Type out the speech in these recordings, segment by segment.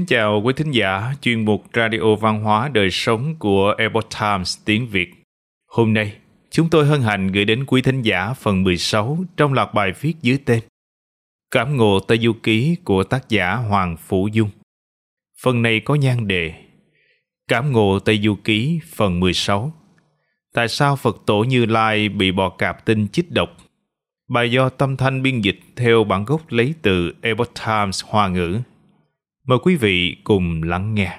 kính chào quý thính giả chuyên mục Radio Văn hóa Đời Sống của Epoch Times tiếng Việt. Hôm nay, chúng tôi hân hạnh gửi đến quý thính giả phần 16 trong loạt bài viết dưới tên Cảm ngộ Tây Du Ký của tác giả Hoàng Phủ Dung. Phần này có nhan đề Cảm ngộ Tây Du Ký phần 16 Tại sao Phật tổ Như Lai bị bò cạp tinh chích độc? Bài do Tâm Thanh biên dịch theo bản gốc lấy từ Epoch Times Hoa ngữ. Mời quý vị cùng lắng nghe.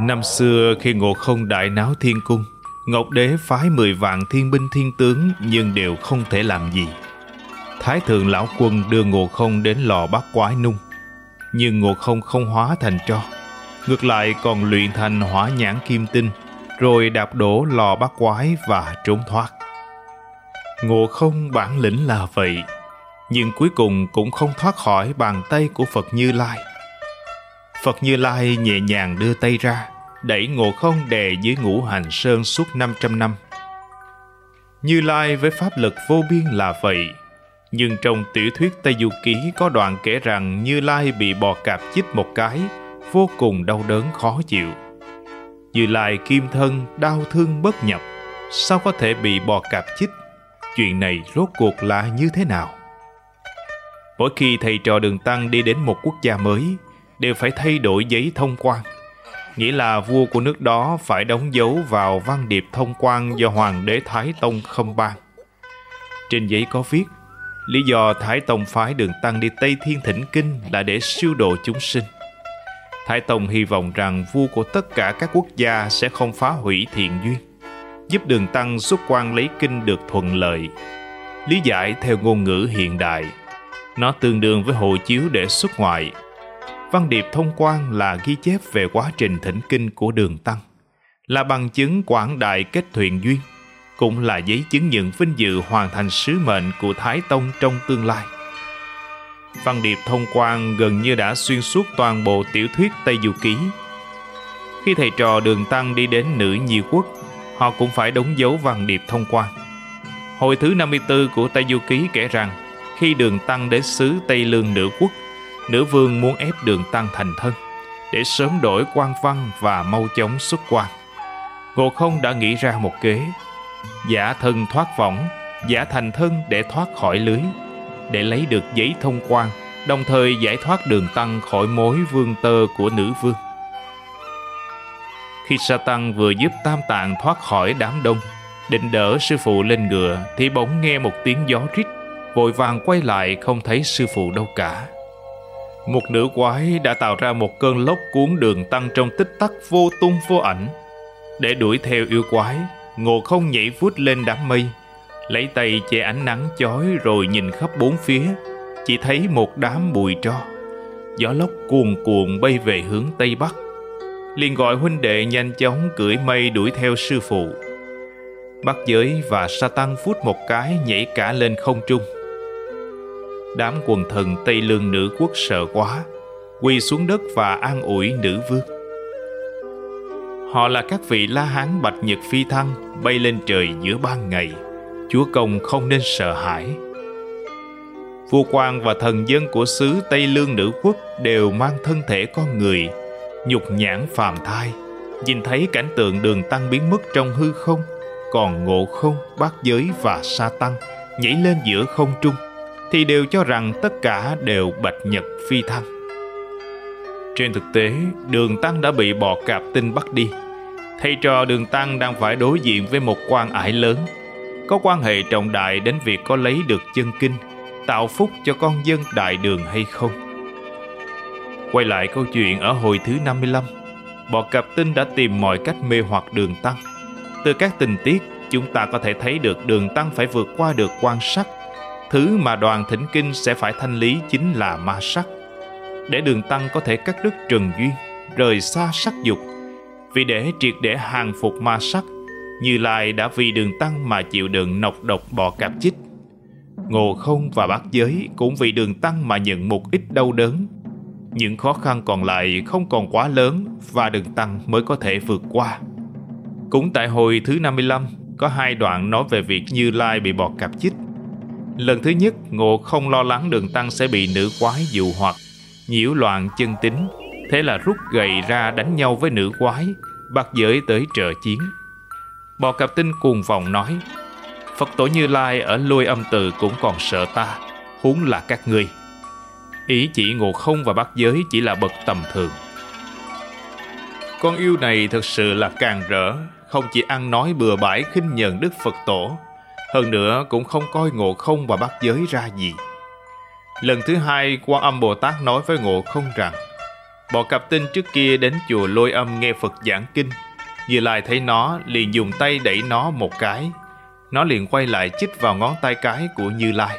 Năm xưa khi Ngộ Không đại náo thiên cung, Ngọc Đế phái mười vạn thiên binh thiên tướng nhưng đều không thể làm gì. Thái thượng lão quân đưa Ngộ Không đến lò bắt quái nung, nhưng Ngộ Không không hóa thành tro, ngược lại còn luyện thành hỏa nhãn kim tinh, rồi đạp đổ lò bắt quái và trốn thoát. Ngộ Không bản lĩnh là vậy, nhưng cuối cùng cũng không thoát khỏi bàn tay của Phật Như Lai. Phật Như Lai nhẹ nhàng đưa tay ra, đẩy ngộ không đè dưới ngũ hành sơn suốt 500 năm. Như Lai với pháp lực vô biên là vậy, nhưng trong tiểu thuyết Tây Du Ký có đoạn kể rằng Như Lai bị bò cạp chích một cái, vô cùng đau đớn khó chịu. Như Lai kim thân, đau thương bất nhập, sao có thể bị bò cạp chích? Chuyện này rốt cuộc là như thế nào? Mỗi khi thầy trò đường tăng đi đến một quốc gia mới, đều phải thay đổi giấy thông quan. Nghĩa là vua của nước đó phải đóng dấu vào văn điệp thông quan do Hoàng đế Thái Tông không ban. Trên giấy có viết, lý do Thái Tông phái đường tăng đi Tây Thiên Thỉnh Kinh là để siêu độ chúng sinh. Thái Tông hy vọng rằng vua của tất cả các quốc gia sẽ không phá hủy thiện duyên, giúp đường tăng xuất quan lấy kinh được thuận lợi. Lý giải theo ngôn ngữ hiện đại – nó tương đương với hộ chiếu để xuất ngoại. Văn điệp thông quan là ghi chép về quá trình thỉnh kinh của đường tăng, là bằng chứng quảng đại kết thuyền duyên, cũng là giấy chứng nhận vinh dự hoàn thành sứ mệnh của Thái Tông trong tương lai. Văn điệp thông quan gần như đã xuyên suốt toàn bộ tiểu thuyết Tây Du Ký. Khi thầy trò đường tăng đi đến nữ nhi quốc, họ cũng phải đóng dấu văn điệp thông quan. Hồi thứ 54 của Tây Du Ký kể rằng khi đường tăng đến xứ Tây Lương nữ quốc, nữ vương muốn ép đường tăng thành thân để sớm đổi quan văn và mau chóng xuất quan. Ngộ không đã nghĩ ra một kế, giả thân thoát võng, giả thành thân để thoát khỏi lưới, để lấy được giấy thông quan, đồng thời giải thoát đường tăng khỏi mối vương tơ của nữ vương. Khi sa tăng vừa giúp tam tạng thoát khỏi đám đông, định đỡ sư phụ lên ngựa thì bỗng nghe một tiếng gió rít vội vàng quay lại không thấy sư phụ đâu cả. Một nữ quái đã tạo ra một cơn lốc cuốn đường tăng trong tích tắc vô tung vô ảnh. Để đuổi theo yêu quái, ngộ không nhảy vút lên đám mây, lấy tay che ánh nắng chói rồi nhìn khắp bốn phía, chỉ thấy một đám bụi tro. Gió lốc cuồn cuộn bay về hướng Tây Bắc. liền gọi huynh đệ nhanh chóng cưỡi mây đuổi theo sư phụ. Bắc giới và sa tăng phút một cái nhảy cả lên không trung đám quần thần Tây Lương nữ quốc sợ quá, quỳ xuống đất và an ủi nữ vương. Họ là các vị La Hán bạch nhật phi thăng bay lên trời giữa ban ngày. Chúa công không nên sợ hãi. Vua quan và thần dân của xứ Tây Lương nữ quốc đều mang thân thể con người, nhục nhãn phàm thai, nhìn thấy cảnh tượng đường tăng biến mất trong hư không, còn ngộ không, bát giới và sa tăng nhảy lên giữa không trung thì đều cho rằng tất cả đều bạch nhật phi thăng. Trên thực tế, đường tăng đã bị bò cạp tinh bắt đi. Thầy trò đường tăng đang phải đối diện với một quan ải lớn, có quan hệ trọng đại đến việc có lấy được chân kinh, tạo phúc cho con dân đại đường hay không. Quay lại câu chuyện ở hồi thứ 55, bò cạp tinh đã tìm mọi cách mê hoặc đường tăng. Từ các tình tiết, chúng ta có thể thấy được đường tăng phải vượt qua được quan sát Thứ mà đoàn thỉnh kinh sẽ phải thanh lý chính là ma sắc. Để đường tăng có thể cắt đứt trần duyên, rời xa sắc dục. Vì để triệt để hàng phục ma sắc, Như Lai đã vì đường tăng mà chịu đựng nọc độc bò cạp chích. Ngộ không và bát giới cũng vì đường tăng mà nhận một ít đau đớn. Những khó khăn còn lại không còn quá lớn và đường tăng mới có thể vượt qua. Cũng tại hồi thứ 55, có hai đoạn nói về việc Như Lai bị bò cạp chích Lần thứ nhất, Ngộ không lo lắng đường tăng sẽ bị nữ quái dụ hoặc, nhiễu loạn chân tính. Thế là rút gậy ra đánh nhau với nữ quái bắt giới tới trợ chiến. Bò cạp tinh cuồng vọng nói phật tổ như lai ở lôi âm từ cũng còn sợ ta huống là các ngươi. Ý chỉ ngộ không và bắt giới chỉ là bậc tầm thường. Con yêu này thật sự là càng rỡ không chỉ ăn nói bừa bãi khinh nhờn đức phật tổ hơn nữa cũng không coi ngộ không và bắt giới ra gì. Lần thứ hai, quan âm bồ tát nói với ngộ không rằng bọ cặp tinh trước kia đến chùa lôi âm nghe phật giảng kinh. Như lai thấy nó, liền dùng tay đẩy nó một cái. Nó liền quay lại chích vào ngón tay cái của như lai.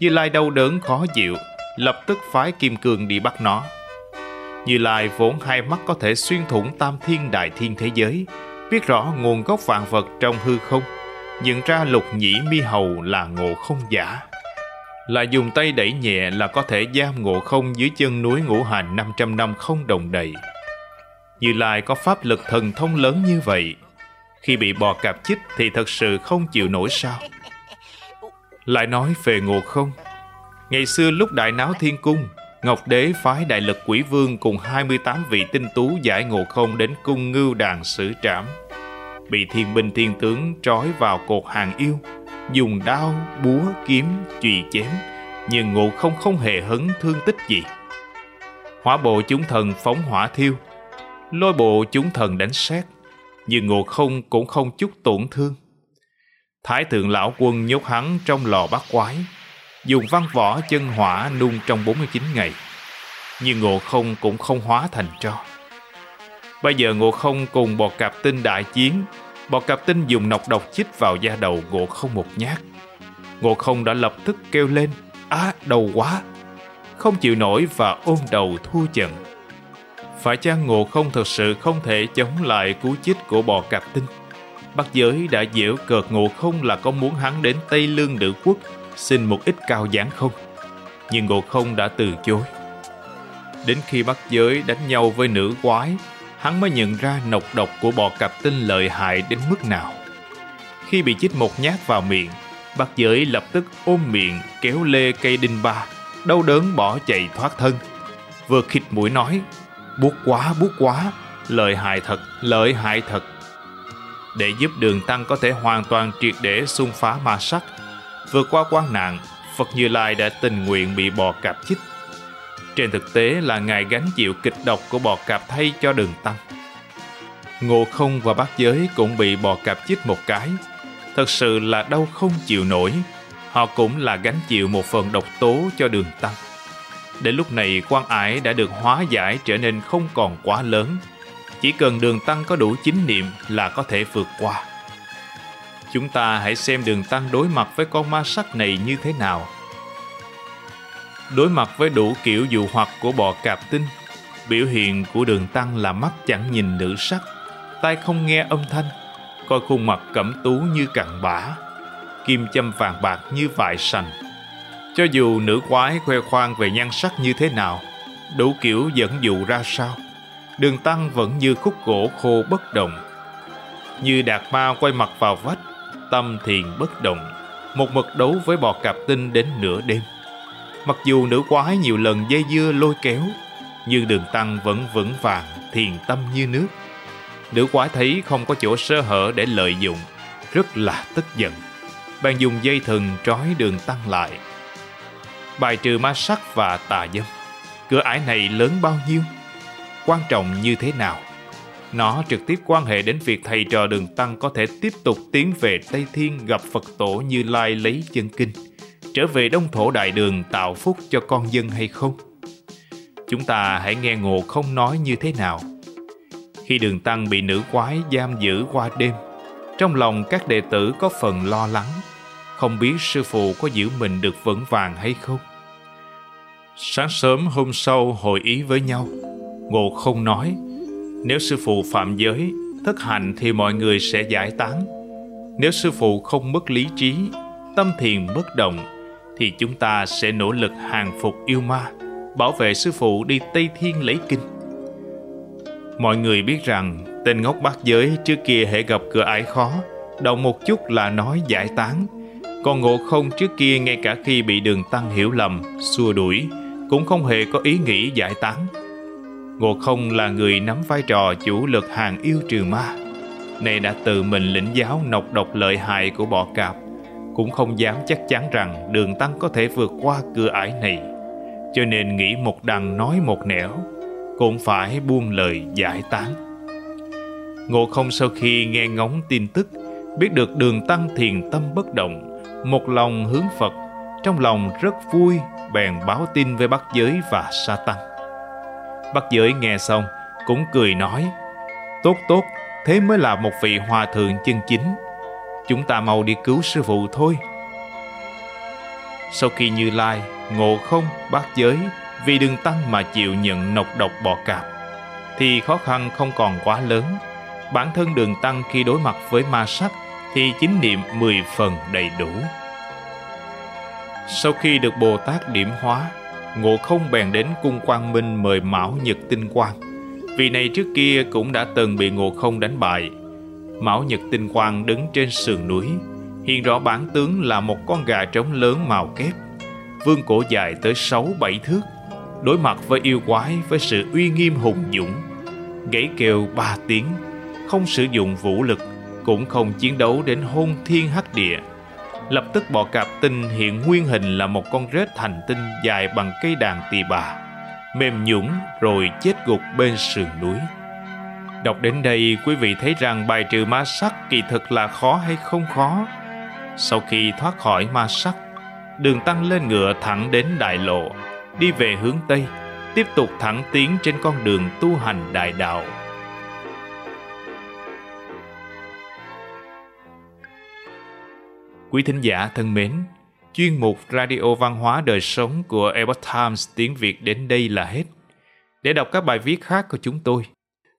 Như lai đau đớn khó chịu, lập tức phái kim cương đi bắt nó. Như lai vốn hai mắt có thể xuyên thủng tam thiên đại thiên thế giới, biết rõ nguồn gốc vạn vật trong hư không nhận ra lục nhĩ mi hầu là ngộ không giả là dùng tay đẩy nhẹ là có thể giam ngộ không dưới chân núi ngũ hành 500 năm không đồng đầy. Như Lai có pháp lực thần thông lớn như vậy, khi bị bò cạp chích thì thật sự không chịu nổi sao. Lại nói về ngộ không, ngày xưa lúc đại náo thiên cung, Ngọc Đế phái đại lực quỷ vương cùng 28 vị tinh tú giải ngộ không đến cung ngưu đàn xử trảm. Bị thiên binh thiên tướng trói vào cột hàng yêu, dùng đao, búa, kiếm, chùy chém, nhưng ngộ không không hề hấn thương tích gì. Hỏa bộ chúng thần phóng hỏa thiêu, lôi bộ chúng thần đánh xét, nhưng ngộ không cũng không chút tổn thương. Thái thượng lão quân nhốt hắn trong lò bát quái, dùng văn võ chân hỏa nung trong 49 ngày. Nhưng ngộ không cũng không hóa thành tro. Bây giờ ngộ không cùng bò cạp tinh đại chiến Bọt cạp tinh dùng nọc độc chích vào da đầu ngộ không một nhát. Ngộ không đã lập tức kêu lên, á đầu quá, không chịu nổi và ôm đầu thua trận. Phải chăng ngộ không thật sự không thể chống lại cú chích của bò cạp tinh? Bắc giới đã dễu cợt ngộ không là có muốn hắn đến Tây Lương nữ quốc xin một ít cao giảng không? Nhưng ngộ không đã từ chối. Đến khi Bắc giới đánh nhau với nữ quái hắn mới nhận ra nọc độc của bò cạp tinh lợi hại đến mức nào. Khi bị chích một nhát vào miệng, bác giới lập tức ôm miệng kéo lê cây đinh ba, đau đớn bỏ chạy thoát thân. Vừa khịt mũi nói, buốt quá, buốt quá, lợi hại thật, lợi hại thật. Để giúp đường tăng có thể hoàn toàn triệt để xung phá ma sắc, vượt qua quan nạn, Phật Như Lai đã tình nguyện bị bò cạp chích trên thực tế là Ngài gánh chịu kịch độc của bò cạp thay cho đường tăng. Ngộ không và bát giới cũng bị bò cạp chích một cái. Thật sự là đau không chịu nổi. Họ cũng là gánh chịu một phần độc tố cho đường tăng. Đến lúc này, quan ải đã được hóa giải trở nên không còn quá lớn. Chỉ cần đường tăng có đủ chính niệm là có thể vượt qua. Chúng ta hãy xem đường tăng đối mặt với con ma sắc này như thế nào Đối mặt với đủ kiểu dụ hoặc của bò cạp tinh, biểu hiện của đường tăng là mắt chẳng nhìn nữ sắc, tai không nghe âm thanh, coi khuôn mặt cẩm tú như cặn bã, kim châm vàng bạc như vại sành. Cho dù nữ quái khoe khoang về nhan sắc như thế nào, đủ kiểu dẫn dụ ra sao, đường tăng vẫn như khúc gỗ khô bất động. Như đạt ma quay mặt vào vách, tâm thiền bất động, một mực đấu với bò cạp tinh đến nửa đêm. Mặc dù nữ quái nhiều lần dây dưa lôi kéo, nhưng đường tăng vẫn vững vàng, thiền tâm như nước. Nữ quái thấy không có chỗ sơ hở để lợi dụng, rất là tức giận. Bạn dùng dây thừng trói đường tăng lại. Bài trừ ma sắc và tà dâm. Cửa ải này lớn bao nhiêu? Quan trọng như thế nào? Nó trực tiếp quan hệ đến việc thầy trò đường tăng có thể tiếp tục tiến về Tây Thiên gặp Phật tổ Như Lai lấy chân kinh trở về đông thổ đại đường tạo phúc cho con dân hay không? Chúng ta hãy nghe ngộ không nói như thế nào. Khi đường tăng bị nữ quái giam giữ qua đêm, trong lòng các đệ tử có phần lo lắng, không biết sư phụ có giữ mình được vững vàng hay không. Sáng sớm hôm sau hội ý với nhau, Ngộ không nói, nếu sư phụ phạm giới, thất hành thì mọi người sẽ giải tán. Nếu sư phụ không mất lý trí, tâm thiền bất động thì chúng ta sẽ nỗ lực hàng phục yêu ma, bảo vệ sư phụ đi Tây Thiên lấy kinh. Mọi người biết rằng tên ngốc bát giới trước kia hệ gặp cửa ải khó, động một chút là nói giải tán. Còn ngộ không trước kia ngay cả khi bị đường tăng hiểu lầm, xua đuổi, cũng không hề có ý nghĩ giải tán. Ngộ không là người nắm vai trò chủ lực hàng yêu trừ ma, nay đã tự mình lĩnh giáo nọc độc lợi hại của bọ cạp, cũng không dám chắc chắn rằng đường tăng có thể vượt qua cửa ải này, cho nên nghĩ một đằng nói một nẻo, cũng phải buông lời giải tán. Ngộ không sau khi nghe ngóng tin tức, biết được đường tăng thiền tâm bất động, một lòng hướng Phật, trong lòng rất vui, bèn báo tin với Bắc Giới và Sa Tăng. Bắc Giới nghe xong, cũng cười nói, Tốt tốt, thế mới là một vị hòa thượng chân chính. Chúng ta mau đi cứu sư phụ thôi. Sau khi Như Lai, Ngộ Không, Bát Giới vì đường tăng mà chịu nhận nọc độc bọ cạp, thì khó khăn không còn quá lớn. Bản thân đường tăng khi đối mặt với ma sắc thì chính niệm mười phần đầy đủ. Sau khi được Bồ Tát điểm hóa, Ngộ không bèn đến cung quang minh mời Mão Nhật Tinh Quang. Vì này trước kia cũng đã từng bị Ngộ không đánh bại. Mão Nhật Tinh Quang đứng trên sườn núi, hiện rõ bản tướng là một con gà trống lớn màu kép, vương cổ dài tới 6-7 thước, đối mặt với yêu quái với sự uy nghiêm hùng dũng. Gãy kêu ba tiếng, không sử dụng vũ lực, cũng không chiến đấu đến hôn thiên hắc địa lập tức bọ cạp tinh hiện nguyên hình là một con rết thành tinh dài bằng cây đàn tỳ bà, mềm nhũng rồi chết gục bên sườn núi. Đọc đến đây, quý vị thấy rằng bài trừ ma sắc kỳ thực là khó hay không khó. Sau khi thoát khỏi ma sắc, đường tăng lên ngựa thẳng đến đại lộ, đi về hướng Tây, tiếp tục thẳng tiến trên con đường tu hành đại đạo. Quý thính giả thân mến, chuyên mục Radio Văn hóa Đời Sống của Epoch Times tiếng Việt đến đây là hết. Để đọc các bài viết khác của chúng tôi,